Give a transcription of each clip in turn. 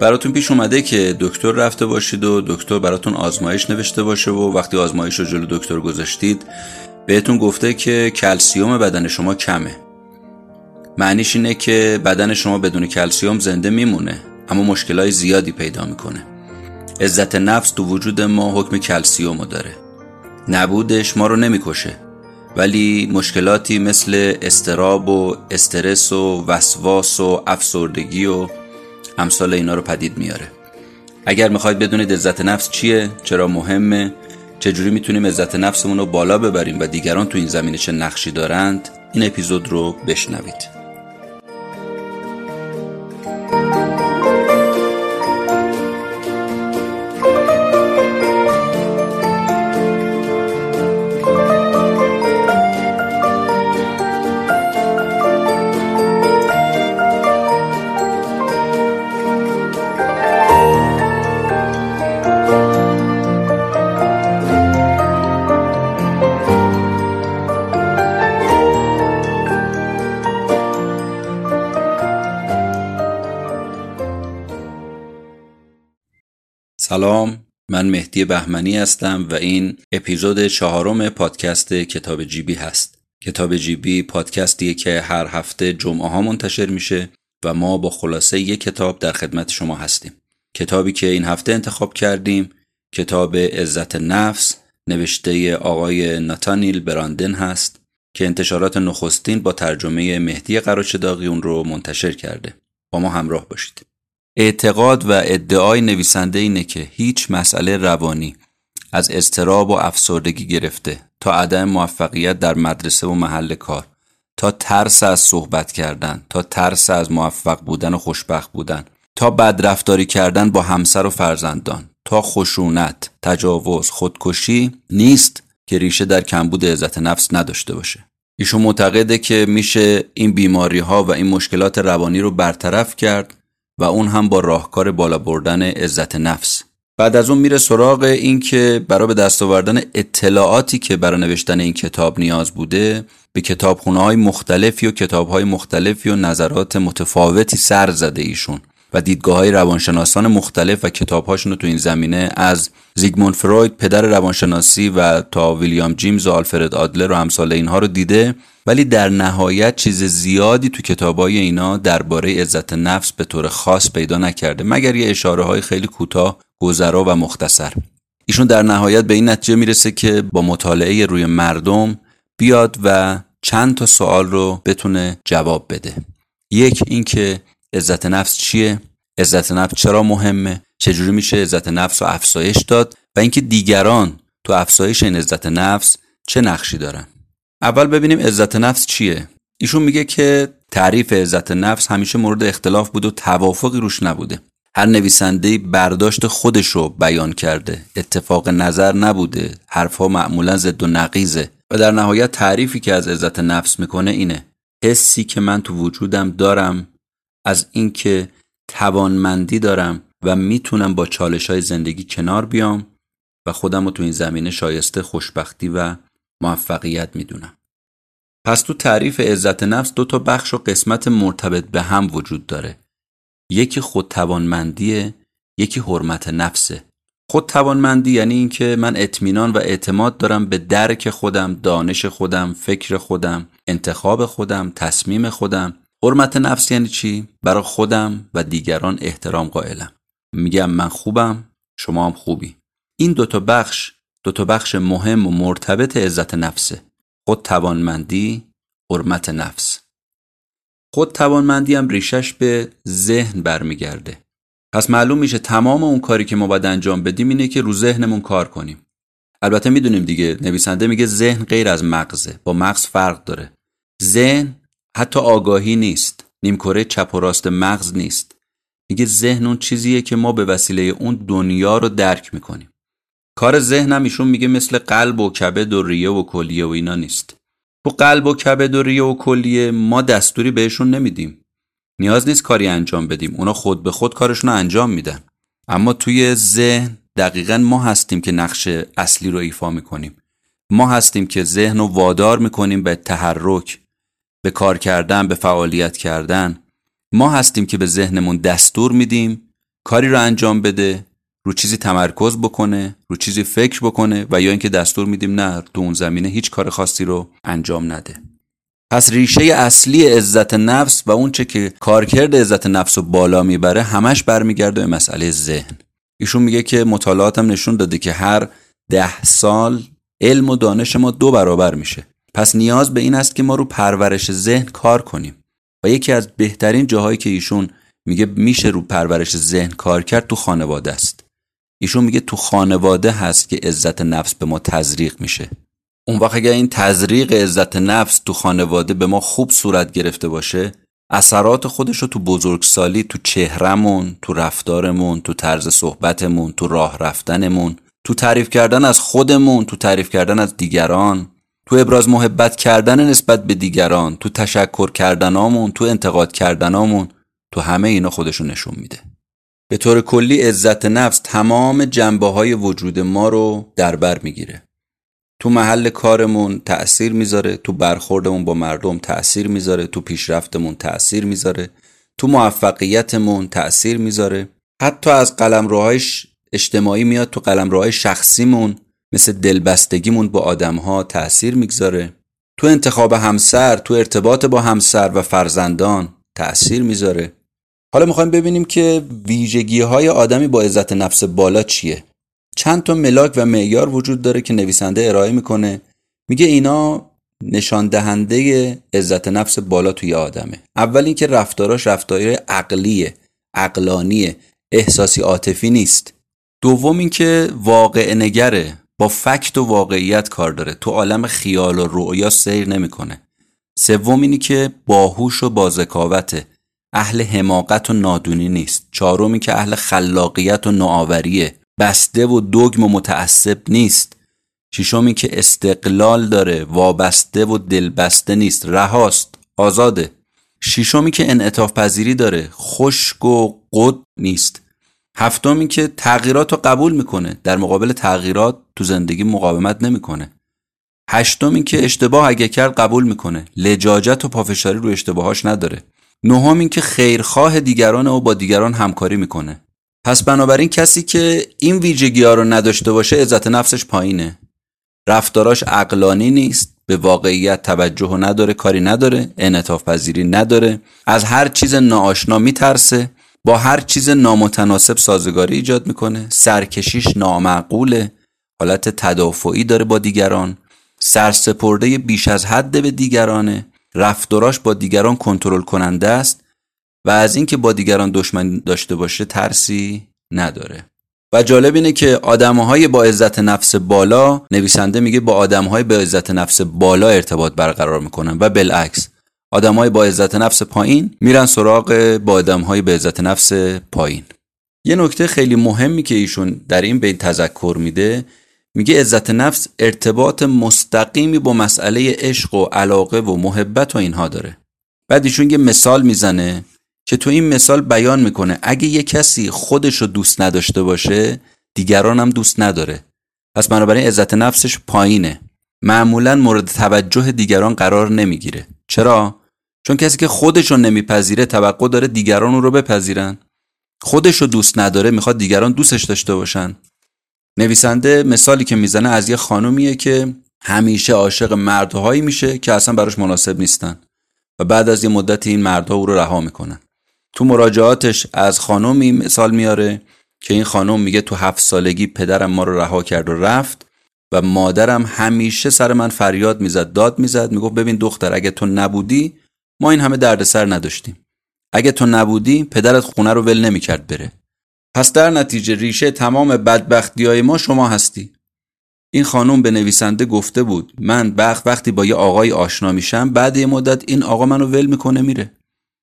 براتون پیش اومده که دکتر رفته باشید و دکتر براتون آزمایش نوشته باشه و وقتی آزمایش رو جلو دکتر گذاشتید بهتون گفته که کلسیوم بدن شما کمه. معنیش اینه که بدن شما بدون کلسیوم زنده میمونه اما مشکلای زیادی پیدا می‌کنه. عزت نفس تو وجود ما حکم کلسیوم داره. نبودش ما رو نمی‌کشه ولی مشکلاتی مثل استراب و استرس و وسواس و افسردگی و امثال اینا رو پدید میاره. اگر می‌خواید بدونید عزت نفس چیه چرا مهمه چجوری می‌تونیم عزت نفسمون رو بالا ببریم و دیگران تو این زمینه چه نقشی دارند این اپیزود رو بشنوید. سلام من مهدی بهمنی هستم و این اپیزود چهارم پادکست کتاب جیبی هست. کتاب جیبی پادکستیه که هر هفته جمعه ها منتشر میشه و ما با خلاصه یک کتاب در خدمت شما هستیم. کتابی که این هفته انتخاب کردیم کتاب عزت نفس نوشته آقای ناتانیل براندن هست که انتشارات نخستین با ترجمه مهدی قراچداغی اون رو منتشر کرده. با ما همراه باشید. اعتقاد و ادعای نویسنده اینه که هیچ مسئله روانی از اضطراب و افسردگی گرفته تا عدم موفقیت در مدرسه و محل کار تا ترس از صحبت کردن تا ترس از موفق بودن و خوشبخت بودن تا بدرفتاری کردن با همسر و فرزندان تا خشونت تجاوز خودکشی نیست که ریشه در کمبود عزت نفس نداشته باشه. ایشون معتقده که میشه این بیماری ها و این مشکلات روانی رو برطرف کرد و اون هم با راهکار بالا بردن عزت نفس. بعد از اون میره سراغ این که برای به دست آوردن اطلاعاتی که برای نوشتن این کتاب نیاز بوده به کتابخونه های مختلفی و کتاب های مختلفی و نظرات متفاوتی سر زده ایشون. و دیدگاه های روانشناسان مختلف و کتابهاشون رو تو این زمینه از زیگموند فروید پدر روانشناسی و تا ویلیام جیمز و آلفرد آدلر و امثال اینها رو دیده. ولی در نهایت چیز زیادی تو کتابای اینا درباره عزت نفس به طور خاص پیدا نکرده مگر یه اشاره های خیلی کوتاه گذرا و مختصر. ایشون در نهایت به این نتیجه می‌رسه که با مطالعه روی مردم بیاد و چند تا سوال رو بتونه جواب بده. یک اینکه عزت نفس چیه؟ عزت نفس چرا مهمه؟ چجوری میشه عزت نفس رو افزایش داد؟ و اینکه دیگران تو افزایش این عزت نفس چه نقشی دارن؟ اول ببینیم عزت نفس چیه. ایشون میگه که تعریف عزت نفس همیشه مورد اختلاف بود و توافقی روش نبوده. هر نویسنده برداشت خودش رو بیان کرده. اتفاق نظر نبوده. حرفها معمولا ضد و نقیزه و در نهایت تعریفی که از عزت نفس می‌کنه اینه. حسی که من تو وجودم دارم از اینکه توانمندی دارم و می‌تونم با چالش های زندگی کنار بیام و خودم رو تو این زمینه شایسته خوشبختی و موفقیت می‌دونم. پس تو تعریف عزت نفس دو تا بخش و قسمت مرتبط به هم وجود داره. یکی خودتوانمندیه یکی حرمت نفسه. خودتوانمندی یعنی اینکه من اطمینان و اعتماد دارم به درک خودم دانش خودم فکر خودم انتخاب خودم تصمیم خودم حرمت نفس یعنی چی؟ برای خودم و دیگران احترام قائلم. میگم من خوبم شما هم خوبی. این دوتا بخش دو تا بخش مهم و مرتبط عزت نفسه. خود توانمندی حرمت نفس. خود توانمندی هم ریشش به ذهن برمیگرده. پس معلوم میشه تمام اون کاری که ما باید انجام بدیم اینه که رو ذهنمون کار کنیم. البته می‌دونیم دیگه نویسنده میگه ذهن غیر از مغزه. با مغز فرق داره. ذهن حتی آگاهی نیست. نیمکره چپ و راست مغز نیست. میگه ذهن اون چیزیه که ما به وسیله اون دنیا رو درک می‌کنیم. کار ذهنم ایشون میگه مثل قلب و کبد و ریه و کلیه و اینا نیست. تو قلب و کبد و ریه و کلیه ما دستوری بهشون نمیدیم. نیاز نیست کاری انجام بدیم. اونا خود به خود کارشون رو انجام میدن. اما توی ذهن دقیقا ما هستیم که نقش اصلی رو ایفا می‌کنیم. ما هستیم که ذهن رو وادار می‌کنیم به تحرک. به کار کردن به فعالیت کردن. ما هستیم که به ذهنمون دستور میدیم کاری رو انجام بده رو چیزی تمرکز بکنه رو چیزی فکر بکنه و یا اینکه دستور میدیم نه تو اون زمینه هیچ کار خاصی رو انجام نده. پس ریشه اصلی عزت نفس و اون چه که کارکرد عزت نفس رو بالا می‌بره همش برمیگرده به مسئله ذهن. ایشون میگه که مطالعاتم نشون داده که هر ده سال علم و دانش ما دو برابر میشه. پس نیاز به این است که ما رو پرورش ذهن کار کنیم. و یکی از بهترین جاهایی که ایشون میگه میشه رو پرورش ذهن کار کرد تو خانواده است. ایشون میگه تو خانواده هست که عزت نفس به ما تزریق میشه. اون وقت اگر این تزریق عزت نفس تو خانواده به ما خوب صورت گرفته باشه اثرات خودش رو تو بزرگسالی تو چهرمون تو رفتارمون تو طرز صحبتمون تو راه رفتنمون تو تعریف کردن از خودمون تو تعریف کردن از دیگران تو ابراز محبت کردن نسبت به دیگران تو تشکر کردنامون تو انتقاد کردنامون تو همه اینا خودشون نشون میده. به طور کلی عزت نفس تمام جنبه های وجود ما رو در بر می‌گیره. تو محل کارمون تأثیر می‌ذاره تو برخوردمون با مردم تأثیر می‌ذاره تو پیشرفتمون تأثیر می‌ذاره تو موفقیتمون تأثیر می‌ذاره. حتی از قلمروهای اجتماعی میاد تو قلمروهای شخصیمون مثل دلبستگیمون با آدمها تأثیر می‌گذاره. تو انتخاب همسر تو ارتباط با همسر و فرزندان تأثیر می‌ذاره. حالا می‌خوایم ببینیم که ویژگی های آدمی با عزت نفس بالا چیه. چند تا ملاک و معیار وجود داره که نویسنده ارائه می‌کنه. میگه اینا نشان دهنده عزت نفس بالا توی آدمه. اول اینکه رفتاراش رفتارهای عقلیه عقلانیه احساسی عاطفی نیست. دوم اینکه واقع نگره. با فکت و واقعیت کار داره. تو عالم خیال و رؤیا سیر نمی‌کنه. سوم اینی که باهوش و بازکاوته. اهل حماقت و نادونی نیست. چهارمی که اهل خلاقیت و نوآوریه. بسته و دگم و متعصب نیست. ششمی که استقلال داره وابسته و دلبسته نیست. رهاست. آزاده. ششمی که انعطاف پذیری داره خشک و قد نیست. هفتمی که تغییرات رو قبول می‌کنه در مقابل تغییرات تو زندگی مقاومت نمی‌کنه. هشتمی که اشتباه اگه کرد قبول می‌کنه. لجاجت و پافشاری رو اشتباهاش نداره. نهم این که خیرخواه دیگران و با دیگران همکاری می‌کنه. پس بنابراین کسی که این ویژگی ها رو نداشته باشه عزت نفسش پایینه. رفتاراش عقلانی نیست به واقعیت توجه نداره کاری نداره انعطاف پذیری نداره از هر چیز ناآشنا میترسه. با هر چیز نامتناسب سازگاری ایجاد می‌کنه. سرکشیش نامعقوله. حالت تدافعی داره با دیگران. سرسپرده بیش از حد به دیگرانه. رفتاراش با دیگران کنترل کننده است و از اینکه با دیگران دشمنی داشته باشه ترسی نداره. و جالب اینه که آدمهای با عزت نفس بالا نویسنده میگه با آدمهای با عزت نفس بالا ارتباط برقرار می‌کنن و بالعکس آدمهای با عزت نفس پایین میرن سراغ با آدمهای با عزت نفس پایین. یه نکته خیلی مهمی که ایشون در این بین تذکر میده میگه عزت نفس ارتباط مستقیمی با مسئله عشق و علاقه و محبت و اینها داره. بعد ایشون یه مثال می‌زنه که تو این مثال بیان می‌کنه اگه یه کسی خودش رو دوست نداشته باشه دیگران هم دوست نداره. پس بنابراین عزت نفسش پایینه. معمولا مورد توجه دیگران قرار نمی‌گیره. چرا؟ چون کسی که خودش رو نمیپذیره توقع داره دیگران رو بپذیرن. خودش رو دوست نداره می‌خواد دیگران دوستش داشته باشن. نویسنده مثالی که می‌زنه از یه خانومیه که همیشه عاشق مردهایی میشه که اصلا براش مناسب نیستن و بعد از یه مدت این مردها او رو رها می‌کنن. تو مراجعاتش از خانومی مثال میاره که این خانم میگه تو هفت سالگی پدرم ما رو رها کرد و رفت و مادرم همیشه سر من فریاد می‌زد داد می‌زد می‌گفت ببین دختر اگه تو نبودی ما این همه دردسر نداشتیم. اگه تو نبودی پدرت خونه رو ول نمی‌کرد بره. پس در نتیجه ریشه تمام بدبختی های ما شما هستی. این خانم به نویسنده گفته بود من بخت وقتی با یه آقای آشنا میشم بعد یه مدت این آقا منو ول می‌کنه میره.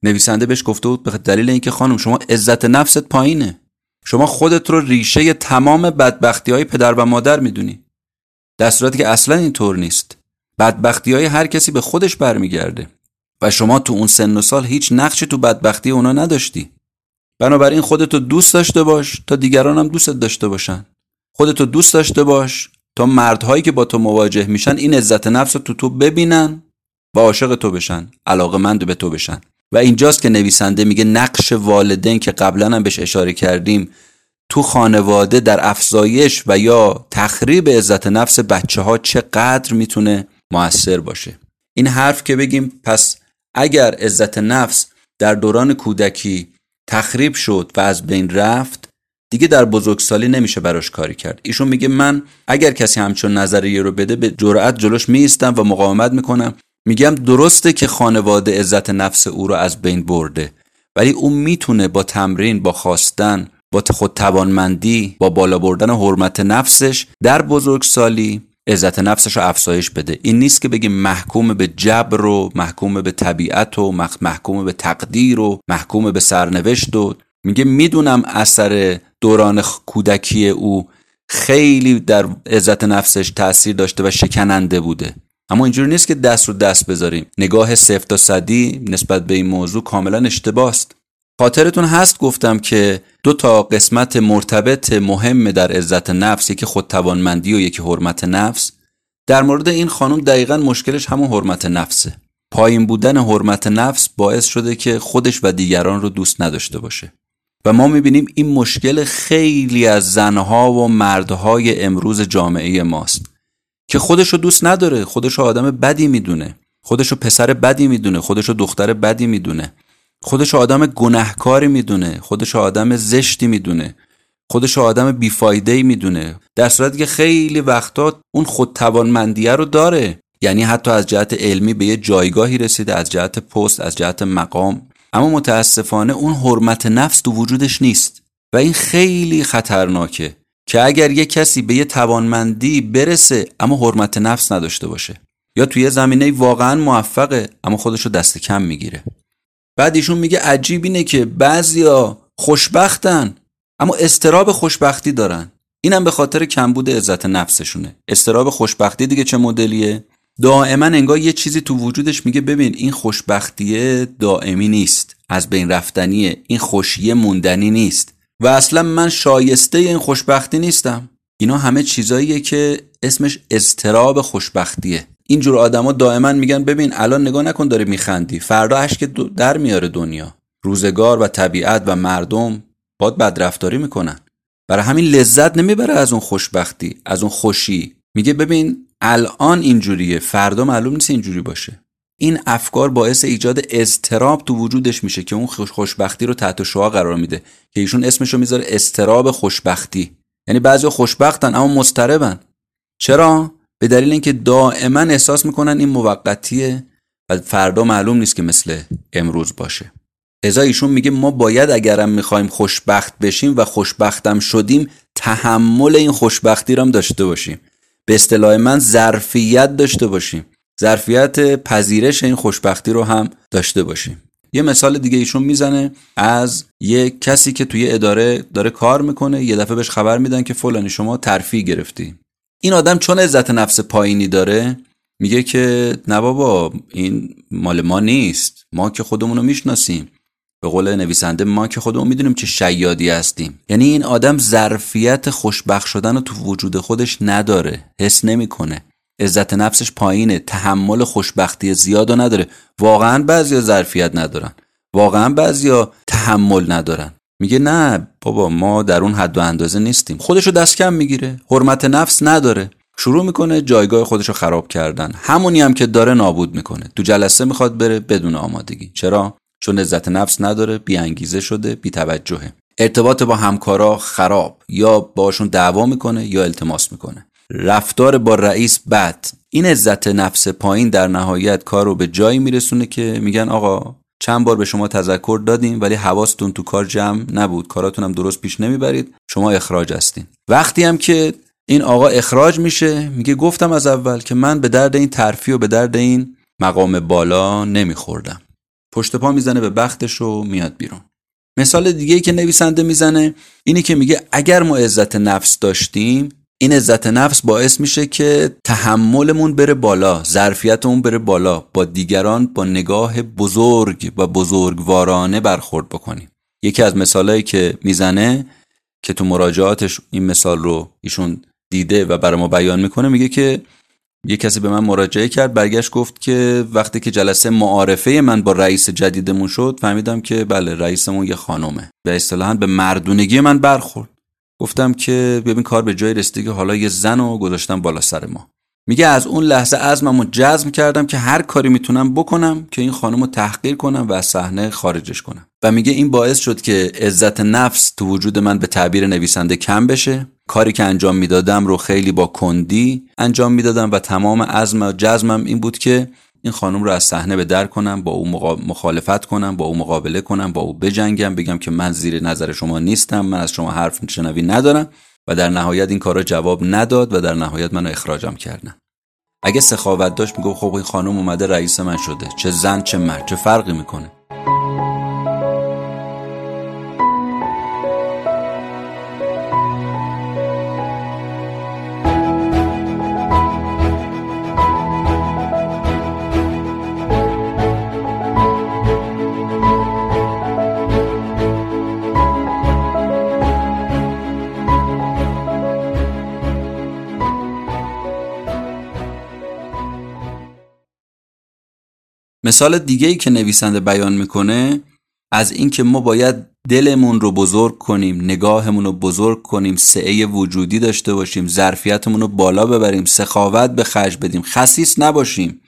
نویسنده بهش گفته بود به دلیل اینکه خانم شما عزت نفست پایینه. شما خودت رو ریشه تمام بدبختی های پدر و مادر می‌دونی. در صورتی که اصلا اینطور نیست. بدبختی های هر کسی به خودش برمیگرده. و شما تو اون سن و سال هیچ نقشی تو بدبختی اونا نداشتی. بنابراین خودتو دوست داشته باش تا دیگران هم دوستت داشته باشن. خودتو دوست داشته باش تا مردهایی که با تو مواجه میشن این عزت نفس رو تو تو ببینن و عاشق تو بشن علاقه مند به تو بشن. و اینجاست که نویسنده میگه نقش والدین که قبلا هم بهش اشاره کردیم تو خانواده در افزایش و یا تخریب عزت نفس بچه ها چقدر می‌تونه موثر باشه. این حرف که بگیم پس اگر عزت نفس در دوران کودکی تخریب شد و از بین رفت دیگه در بزرگسالی نمیشه براش کاری کرد. ایشون میگه من اگر کسی همچون نظریه رو بده به جرأت جلوش میستم و مقاومت می‌کنم. میگم درسته که خانواده عزت نفس او رو از بین برده ولی اون می‌تونه با تمرین با خواستن با خود توانمندی با بالا بردن حرمت نفسش در بزرگسالی عزت نفسش رو افزایش بده. این نیست که بگیم محکوم به جبر و محکوم به طبیعت و محکوم به تقدیر و محکوم به سرنوشت و میگه می‌دونم اثر دوران کودکی او خیلی در عزت نفسش تاثیر داشته و شکننده بوده. اما اینجوری نیست که دست رو دست بذاریم. نگاه سفت و صدی نسبت به این موضوع کاملا اشتباه است. خاطرتون هست؟ گفتم که دو تا قسمت مرتبط مهم در عزت نفس یکی خودتوانمندی و یکی حرمت نفس. در مورد این خانم دقیقا مشکلش همون حرمت نفسه. پایین بودن حرمت نفس باعث شده که خودش و دیگران رو دوست نداشته باشه. و ما می‌بینیم این مشکل خیلی از زنها و مردهای امروز جامعه ماست که خودش رو دوست نداره. خودش رو آدم بدی می‌دونه. خودش رو پسر بدی می‌دونه. خودش رو دختر بدی می‌دونه. خودش آدم گنهکاری می‌دونه خودش آدم زشتی می‌دونه خودش آدم بیفایده ای می‌دونه. در صورتی که خیلی وقتا اون خودتوانمندیه رو داره. یعنی حتی از جهت علمی به یه جایگاهی رسیده از جهت پست از جهت مقام. اما متاسفانه اون حرمت نفس تو وجودش نیست. و این خیلی خطرناکه که اگر یه کسی به یه توانمندی برسه اما حرمت نفس نداشته باشه. یا توی زمینه واقعا موفقه اما خودشو دست کم می‌گیره. بعد ایشون میگه عجیب اینه که بعضیا خوشبختن اما استراب خوشبختی دارن. اینم به خاطر کمبود عزت نفسشونه. استراب خوشبختی دیگه چه مدلیه؟ دائما انگار یه چیزی تو وجودش میگه ببین این خوشبختیه دائمی نیست از بین رفتنیه این خوشیه موندنی نیست. و اصلا من شایسته این خوشبختی نیستم. اینا همه چیزاییه که اسمش استراب خوشبختیه. اینجور آدما دائما میگن ببین الان نگاه نکن داره میخندی. فردا اشک در میاره دنیا. روزگار و طبیعت و مردم باد بدرفتاری می‌کنن. برای همین لذت نمی‌بره از اون خوشبختی از اون خوشی. میگه ببین الان اینجوریه. فردا معلوم نیست اینجوری باشه. این افکار باعث ایجاد اضطراب تو وجودش میشه که اون خوشبختی رو تحت شعا قرار میده که ایشون اسمش رو می‌ذاره استراب خوشبختی. یعنی بعضی خوشبختن اما مضطربن. چرا؟ به دلیل اینکه دائما احساس می‌کنن این موقتیه و فردا معلوم نیست که مثل امروز باشه. ازا ایشون میگه ما باید اگرم می‌خوایم خوشبخت بشیم و خوشبختم شدیم تحمل این خوشبختی رو هم داشته باشیم. به اصطلاح من ظرفیت داشته باشیم. ظرفیت پذیرش این خوشبختی رو هم داشته باشیم. یه مثال دیگه ایشون می‌زنه از یه کسی که توی اداره داره کار می‌کنه یه دفعه بهش خبر میدن که فلانی شما ترفیع گرفتی. این آدم چون عزت نفس پایینی داره میگه که نه بابا این مال ما نیست. ما که خودمون رو می‌شناسیم. به قول نویسنده ما که خودمون می‌دونیم چه شیادی هستیم. یعنی این آدم ظرفیت خوشبخت شدن رو تو وجود خودش نداره. حس نمی‌کنه. عزت نفسش پایینه. تحمل خوشبختی زیاد نداره. واقعا بعضیا ظرفیت ندارن. واقعا بعضیا تحمل ندارن. میگه نه بابا ما در اون حد و اندازه نیستیم. خودشو دست کم می‌گیره. حرمت نفس نداره. شروع می‌کنه جایگاه خودشو خراب کردن. همونی هم که داره نابود می‌کنه. تو جلسه می‌خواد بره بدون آمادگی. چرا؟ چون عزت نفس نداره بی انگیزه شده بی توجهه ارتباط با همکارا خراب. یا باشون دعوا می‌کنه یا التماس می‌کنه. رفتار با رئیس بد. این عزت نفس پایین در نهایت کار رو به جایی میرسونه که میگن آقا چند بار به شما تذکر دادیم ولی حواستون تو کار جمع نبود. کاراتون هم درست پیش نمی‌برید. شما اخراج هستین. وقتی هم که این آقا اخراج میشه میگه گفتم از اول که من به درد این ترفی و به درد این مقام بالا نمیخوردم. پشت پا می‌زنه به بختش و میاد بیرون. مثال دیگه ای که نویسنده می‌زنه اینی که میگه اگر ما عزت نفس داشتیم این عزت نفس باعث میشه که تحملمون بره بالا ظرفیتمون بره بالا با دیگران با نگاه بزرگ و بزرگوارانه برخورد بکنیم. یکی از مثالهایی که می‌زنه که تو مراجعاتش این مثال رو ایشون دیده و برای ما بیان می‌کنه میگه که یه کسی به من مراجعه کرد برگشت گفت که وقتی که جلسه معارفه من با رئیس جدیدمون شد فهمیدم که بله رئیسمون یه خانومه به اصطلاحا به مردونگی من برخورد. گفتم که ببین کار به جای رسیده که حالا یه زن رو گذاشتم بالا سر ما. میگه از اون لحظه عزممو جزم کردم که هر کاری می‌تونم بکنم که این خانم رو تحقیر کنم و از صحنه خارجش کنم. و میگه این باعث شد که عزت نفس تو وجود من به تعبیر نویسنده کم بشه. کاری که انجام می‌دادم رو خیلی با کندی انجام می‌دادم و تمام عزم و جزمم این بود که این خانم رو از صحنه به در کنم با او مخالفت کنم با او مقابله کنم با او بجنگم بگم که من زیر نظر شما نیستم من از شما حرف شنوی ندارم و در نهایت این کارا جواب نداد و در نهایت منو اخراجم کردن. اگه سخاوت داشت میگه خب این خانم اومده رئیس من شده. چه زن چه مرد چه فرقی می‌کنه؟ مثال دیگه ای که نویسنده بیان می‌کنه از اینکه ما باید دلمون رو بزرگ کنیم نگاهمون رو بزرگ کنیم سعه وجودی داشته باشیم ظرفیتمون رو بالا ببریم سخاوت به خرج بدیم خسیس نباشیم.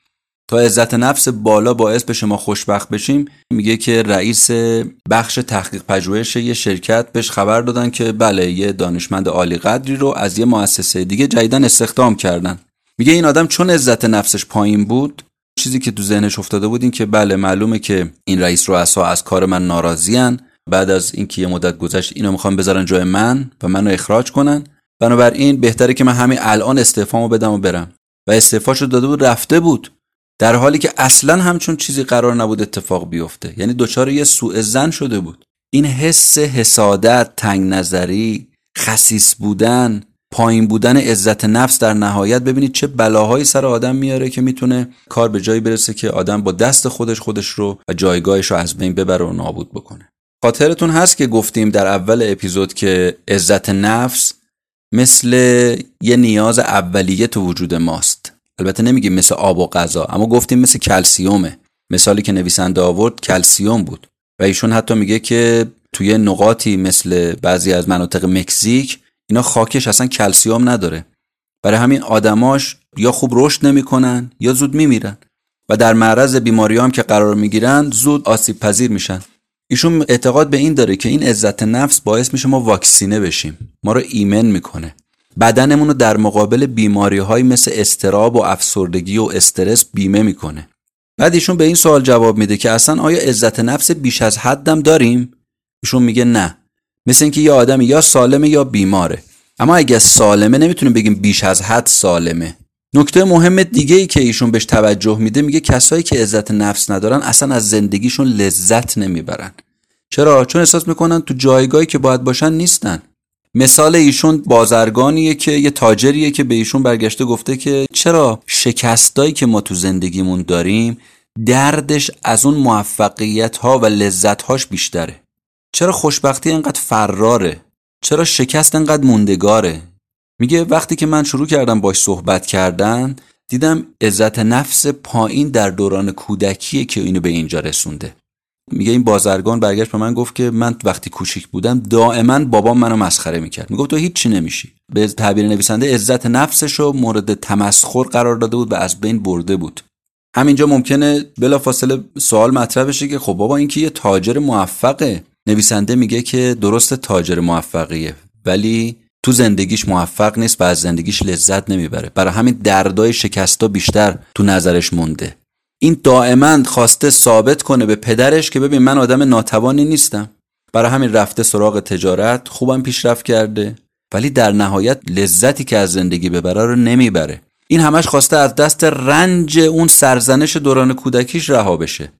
تا عزت نفس بالا باعث به شما خوشبخت بشیم. میگه که رئیس بخش تحقیق پژوهش یه شرکت بهش خبر دادن که بله یه دانشمند عالی قدری رو از یه مؤسسه دیگه جدیدن استخدام کردن. میگه این آدم چون عزت نفسش پایین بود چیزی که تو ذهنش افتاده بود این که بله معلومه که این رئیس رؤسا از کار من ناراضیان بعد از اینکه یه مدت گذشت اینو می‌خوام بذارن جای من و منو اخراج کنن. بنابراین بهتره که من همین الان استعفامو بدم و برم. و استعفاشو داده بود رفته بود. در حالی که اصلا همچون چیزی قرار نبود اتفاق بیفته. یعنی دچار یه سوء زن شده بود. این حس حسادت تنگ نظری خسیس بودن پایین بودن عزت نفس در نهایت ببینید چه بلاهایی سر آدم میاره که می‌تونه کار به جایی برسه که آدم با دست خودش خودش رو و جایگاهش رو از بین ببره و نابود بکنه. خاطرتون هست که گفتیم در اول اپیزود که عزت نفس مثل یه نیاز اولیه تو وجود ماست. البته نمیگیم مثل آب و غذا اما گفتیم مثل کلسیومه. مثالی که نویسنده آورد کلسیوم بود. و ایشون حتی میگه که توی نقاطی مثل بعضی از مناطق مکزیک اینا خاکش اصلا کلسیوم نداره. برای همین آدماش یا خوب رشد نمی‌کنن یا زود میمیرن. و در معرض بیماری هم که قرار می‌گیرن زود آسیب پذیر میشن. ایشون اعتقاد به این داره که این عزت نفس باعث میشه ما واکسینه بشیم. ما رو ایمن می‌کنه. بدنمون رو در مقابل بیماری های مثل استراب و افسردگی و استرس بیمه می‌کنه. بعد ایشون به این سوال جواب میده که اصلا آیا عزت نفس بیش از حدم داریم؟ ایشون میگه نه. مثل اینکه یه آدمی یا سالمه یا بیماره. اما اگه سالمه نمی‌تونیم بگیم بیش از حد سالمه. نکته مهم دیگه ای که ایشون بهش توجه میده میگه کسایی که عزت نفس ندارن اصلا از زندگیشون لذت نمی‌برن. چرا؟ چون احساس می‌کنن تو جایگاهی که باید باشن نیستن. مثال ایشون بازرگانیه که یه تاجریه که به ایشون برگشته گفته که چرا شکستایی که ما تو زندگیمون داریم دردش از اون موفقیت ها و لذت هاش بیشتره. چرا خوشبختی انقدر فراره؟ چرا شکست انقدر موندگاره؟ میگه وقتی که من شروع کردم باش صحبت کردن دیدم عزت نفس پایین در دوران کودکیه که اینو به اینجا رسونده. میگه این بازرگان برگشت به من گفت که من وقتی کوچیک بودم دائما بابام منو مسخره می‌کرد. می‌گفت تو هیچی نمیشی. به تعبیر نویسنده عزت نفسش رو مورد تمسخر قرار داده بود و از بین برده بود. همینجا ممکنه بلافاصله سوال مطرح بشه که خب بابا این که یه تاجر موفقه. نویسنده میگه که درست تاجر موفقیه ولی تو زندگیش موفق نیست و از زندگیش لذت نمی‌بره. برای همین دردای شکستا بیشتر تو نظرش مونده. این دائما خواسته ثابت کنه به پدرش که ببین من آدم ناتوانی نیستم. برای همین رفته سراغ تجارت خوبم پیشرفت کرده ولی در نهایت لذتی که از زندگی ببره رو نمی‌بره. این همش خواسته از دست رنج اون سرزنش دوران کودکیش رها بشه.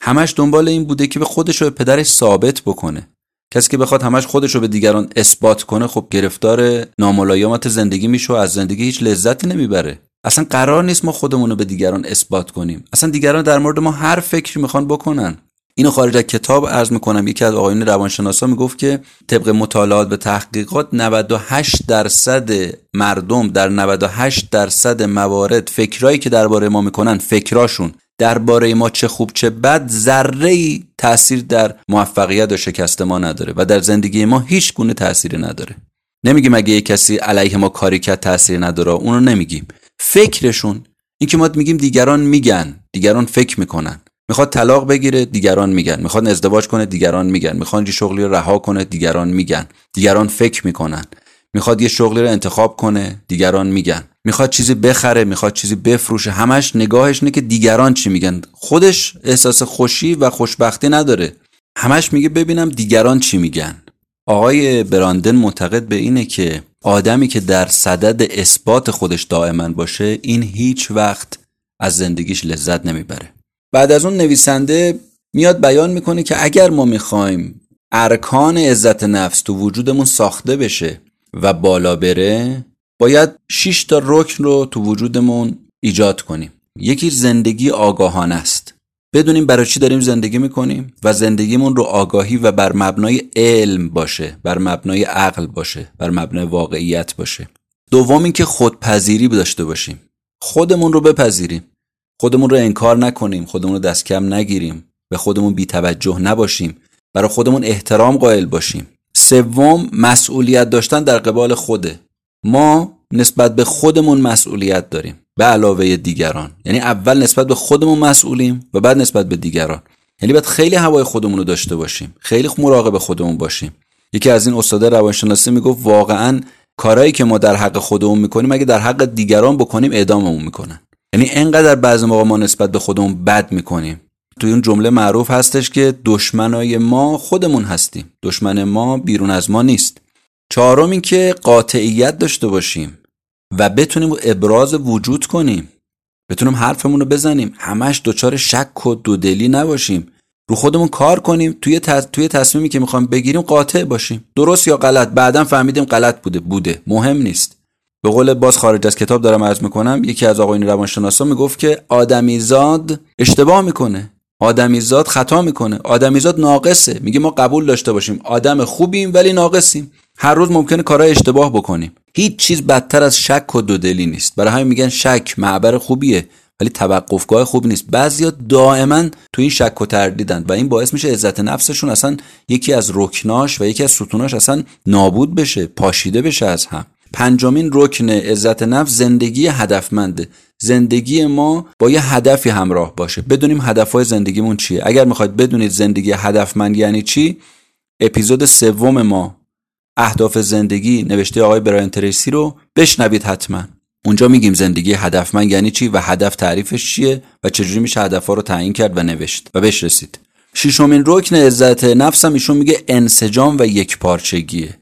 همش دنبال این بوده که به خودش رو به پدرش ثابت بکنه. کسی که بخواد همش خودش رو به دیگران اثبات کنه خب گرفتار ناملایمات زندگی میشه و از زندگی هیچ لذتی نمی‌بره. اصلا قرار نیست ما خودمون رو به دیگران اثبات کنیم. اصلا دیگران در مورد ما هر فکری می‌خوان بکنن. اینو خارج از کتاب عرض می‌کنم. یکی از آقایون روانشناسا می‌گفت که طبق مطالعات و تحقیقات 98 درصد مردم در 98 درصد موارد فکرایی که درباره ما می‌کنن فکراشون درباره ما چه خوب چه بد ذره ای تاثیر در موفقیت و شکست ما نداره و در زندگی ما هیچ گونه تأثیری نداره. نمیگیم اگه یه کسی علیه ما کاری کرد تاثیر نداره اونو نمیگیم. فکرشون این که ما میگیم دیگران میگن دیگران فکر می‌کنن. می‌خواد طلاق بگیره دیگران میگن. می‌خواد ازدواج کنه دیگران میگن. می‌خواد شغلی رها کنه دیگران میگن. دیگران فکر می‌کنن. می‌خواد یه شغلی رو انتخاب کنه دیگران میگن. می‌خواد چیزی بخره می‌خواد چیزی بفروشه. همش نگاهش اینه که دیگران چی میگن. خودش احساس خوشی و خوشبختی نداره. همش میگه ببینم دیگران چی میگن. آقای براندن معتقد به اینه که آدمی که در صدد اثبات خودش دائما باشه این هیچ وقت از زندگیش لذت نمی‌بره. بعد از اون نویسنده میاد بیان می‌کنه که اگر ما می‌خوایم ارکان عزت نفس تو وجودمون ساخته بشه و بالا بره باید 6 تا رکن رو تو وجودمون ایجاد کنیم. یکی زندگی آگاهانه است. بدونیم برای چی داریم زندگی می‌کنیم و زندگیمون رو آگاهی و بر مبنای علم باشه بر مبنای عقل باشه بر مبنای واقعیت باشه. دوم اینکه خودپذیری داشته باشیم. خودمون رو بپذیریم. خودمون رو انکار نکنیم خودمون رو دست کم نگیریم. به خودمون بیتوجه نباشیم. برای خودمون احترام قائل باشیم. سوم مسئولیت داشتن در قبال خوده. ما نسبت به خودمون مسئولیت داریم به علاوه دیگران. یعنی اول نسبت به خودمون مسئولیم و بعد نسبت به دیگران. یعنی باید خیلی هوای خودمون رو داشته باشیم. خیلی مراقب خودمون باشیم. یکی از این استاد روانشناسی می‌گفت واقعا کارهایی که ما در حق خودمون می‌کنیم اگه در حق دیگران بکنیم اعداممون می‌کنن. یعنی انقدر بعضی موقع ما نسبت به خودمون بد می‌کنیم. توی اون جمله معروف هستش که دشمنای ما خودمون هستیم. دشمن ما بیرون از ما نیست. چهارم این که قاطعیت داشته باشیم و بتونیم ابراز وجود کنیم. بتونیم حرفمون رو بزنیم. همش دچار شک و دودلی نباشیم. رو خودمون کار کنیم. توی, توی تصمیمی که می‌خوایم بگیریم قاطع باشیم. درست یا غلط؟ بعدا فهمیدیم غلط بوده. بوده. مهم نیست. به قول باز خارج از کتاب دارم عرض می‌کنم یکی از آقایون روانشناسا می‌گفت که آدمیزاد اشتباه می‌کنه. آدمیزاد خطا می‌کنه. آدمیزاد ناقصه. میگه ما قبول داشته باشیم. آدم خوبیم ولی ناقصیم. هر روز ممکنه کارهای اشتباه بکنیم. هیچ چیز بدتر از شک و دودلی نیست. برای همین میگن شک معبر خوبیه ولی توقفگاه خوب نیست. بعضیا دائما تو این شک و تردیدن و این باعث میشه عزت نفسشون اصلا یکی از رکناش و یکی از ستوناش اصلا نابود بشه پاشیده بشه از هم. پنجمین رکن عزت نفس زندگی هدفمنده زندگی ما با یه هدفی همراه باشه. بدونیم هدفهای زندگیمون چیه. اگر می‌خواید بدونید زندگی هدفمند یعنی چی اپیزود سوم ما اهداف زندگی نوشته آقای براین تریسی رو بشنوید حتما. اونجا میگیم زندگی هدفمند یعنی چی و هدف تعریفش چیه و چجوری میشه هدفها رو تعیین کرد و نوشت و بهش رسید ششمین رکن عزت نفسم ایشون میگه انسجام و یک پارچگیه.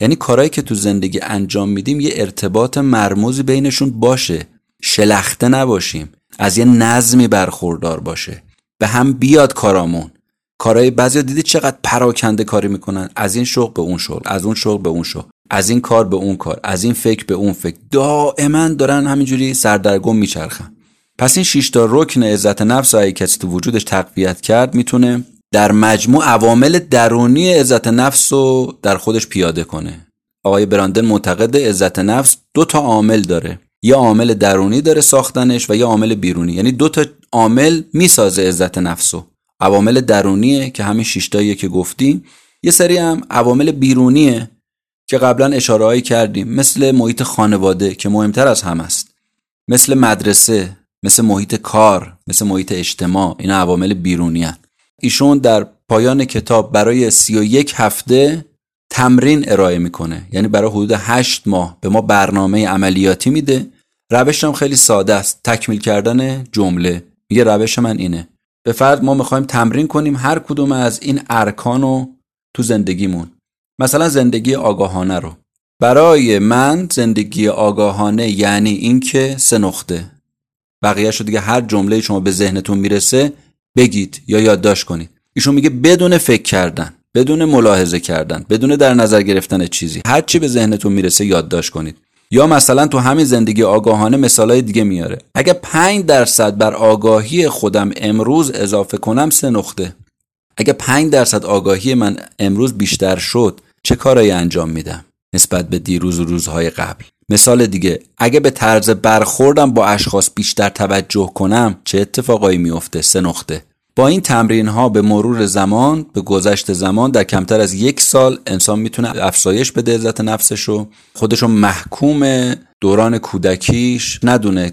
یعنی کارهایی که تو زندگی انجام میدیم یه ارتباط مرموزی بینشون باشه. شلخته نباشیم. از یه نظمی برخوردار باشه. به هم بیاد کارامون. کارهای بعضی دیدی چقدر پراکنده کاری می‌کنن؟ از این شغل به اون شغل از اون شغل به اون شغل از این کار به اون کار از این فکر به اون فکر. دائما دارن همینجوری سردرگم میچرخن. پس این شش تا رکن عزت نفس اگه کسی تو وجودش تقویت کرد می‌تونه در مجموع عوامل درونی عزت نفس رو در خودش پیاده کنه. آقای براندن معتقد عزت نفس دو تا عامل داره. یه عامل درونی داره ساختنش و یه عامل بیرونی. یعنی دو تا عامل می‌سازه عزت نفس رو. عوامل درونیه که همین شیشتاییه که گفتیم. یه سری هم عوامل بیرونیه که قبلا اشاره کردیم. مثل محیط خانواده که مهمتر از هم است. مثل مدرسه مثل محیط کار مثل محیط اجتماع این عوامل بیرونی. ایشون در پایان کتاب برای سی و یک هفته تمرین ارائه می‌کنه. یعنی برای حدود هشت ماه به ما برنامه عملیاتی میده. روش هم خیلی ساده است. تکمیل کردن جمله. میگه روش من اینه. به فرد ما می‌خوایم تمرین کنیم هر کدوم از این ارکان رو تو زندگیمون. مثلا زندگی آگاهانه رو. برای من زندگی آگاهانه یعنی اینکه سه نقطه. بقیه شو دیگه هر جمله شما به ذهنتون می‌رسه بگید یا یادداشت کنید. ایشون میگه بدون فکر کردن بدون ملاحظه کردن بدون در نظر گرفتن چیزی هر چی به ذهنتون می‌رسه یادداشت کنید. یا مثلا تو همین زندگی آگاهانه مثالای دیگه میاره. اگه 5 درصد بر آگاهی خودم امروز اضافه کنم سه نقطه. اگه 5 درصد آگاهی من امروز بیشتر شد چه کارایی انجام میدم؟ نسبت به دیروز و روزهای قبل. مثال دیگه اگه به طرز برخوردم با اشخاص بیشتر توجه کنم چه اتفاقایی میفته سه نقطه. با این تمرین ها به مرور زمان به گذشت زمان در کمتر از یک سال انسان می‌تونه افزایش بده عزت نفسش و خودشو محکوم دوران کودکیش ندونه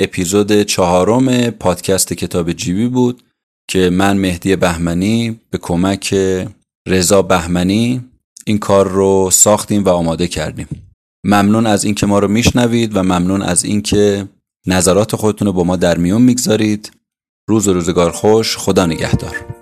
اپیزود چهارم پادکست کتاب جیبی بود که من مهدی بهمنی به کمک رضا بهمنی این کار رو ساختیم و آماده کردیم. ممنون از اینکه ما رو میشنوید و ممنون از اینکه نظرات خودتون رو با ما در میون می‌گذارید. روز و روزگار خوش خدا نگهدار.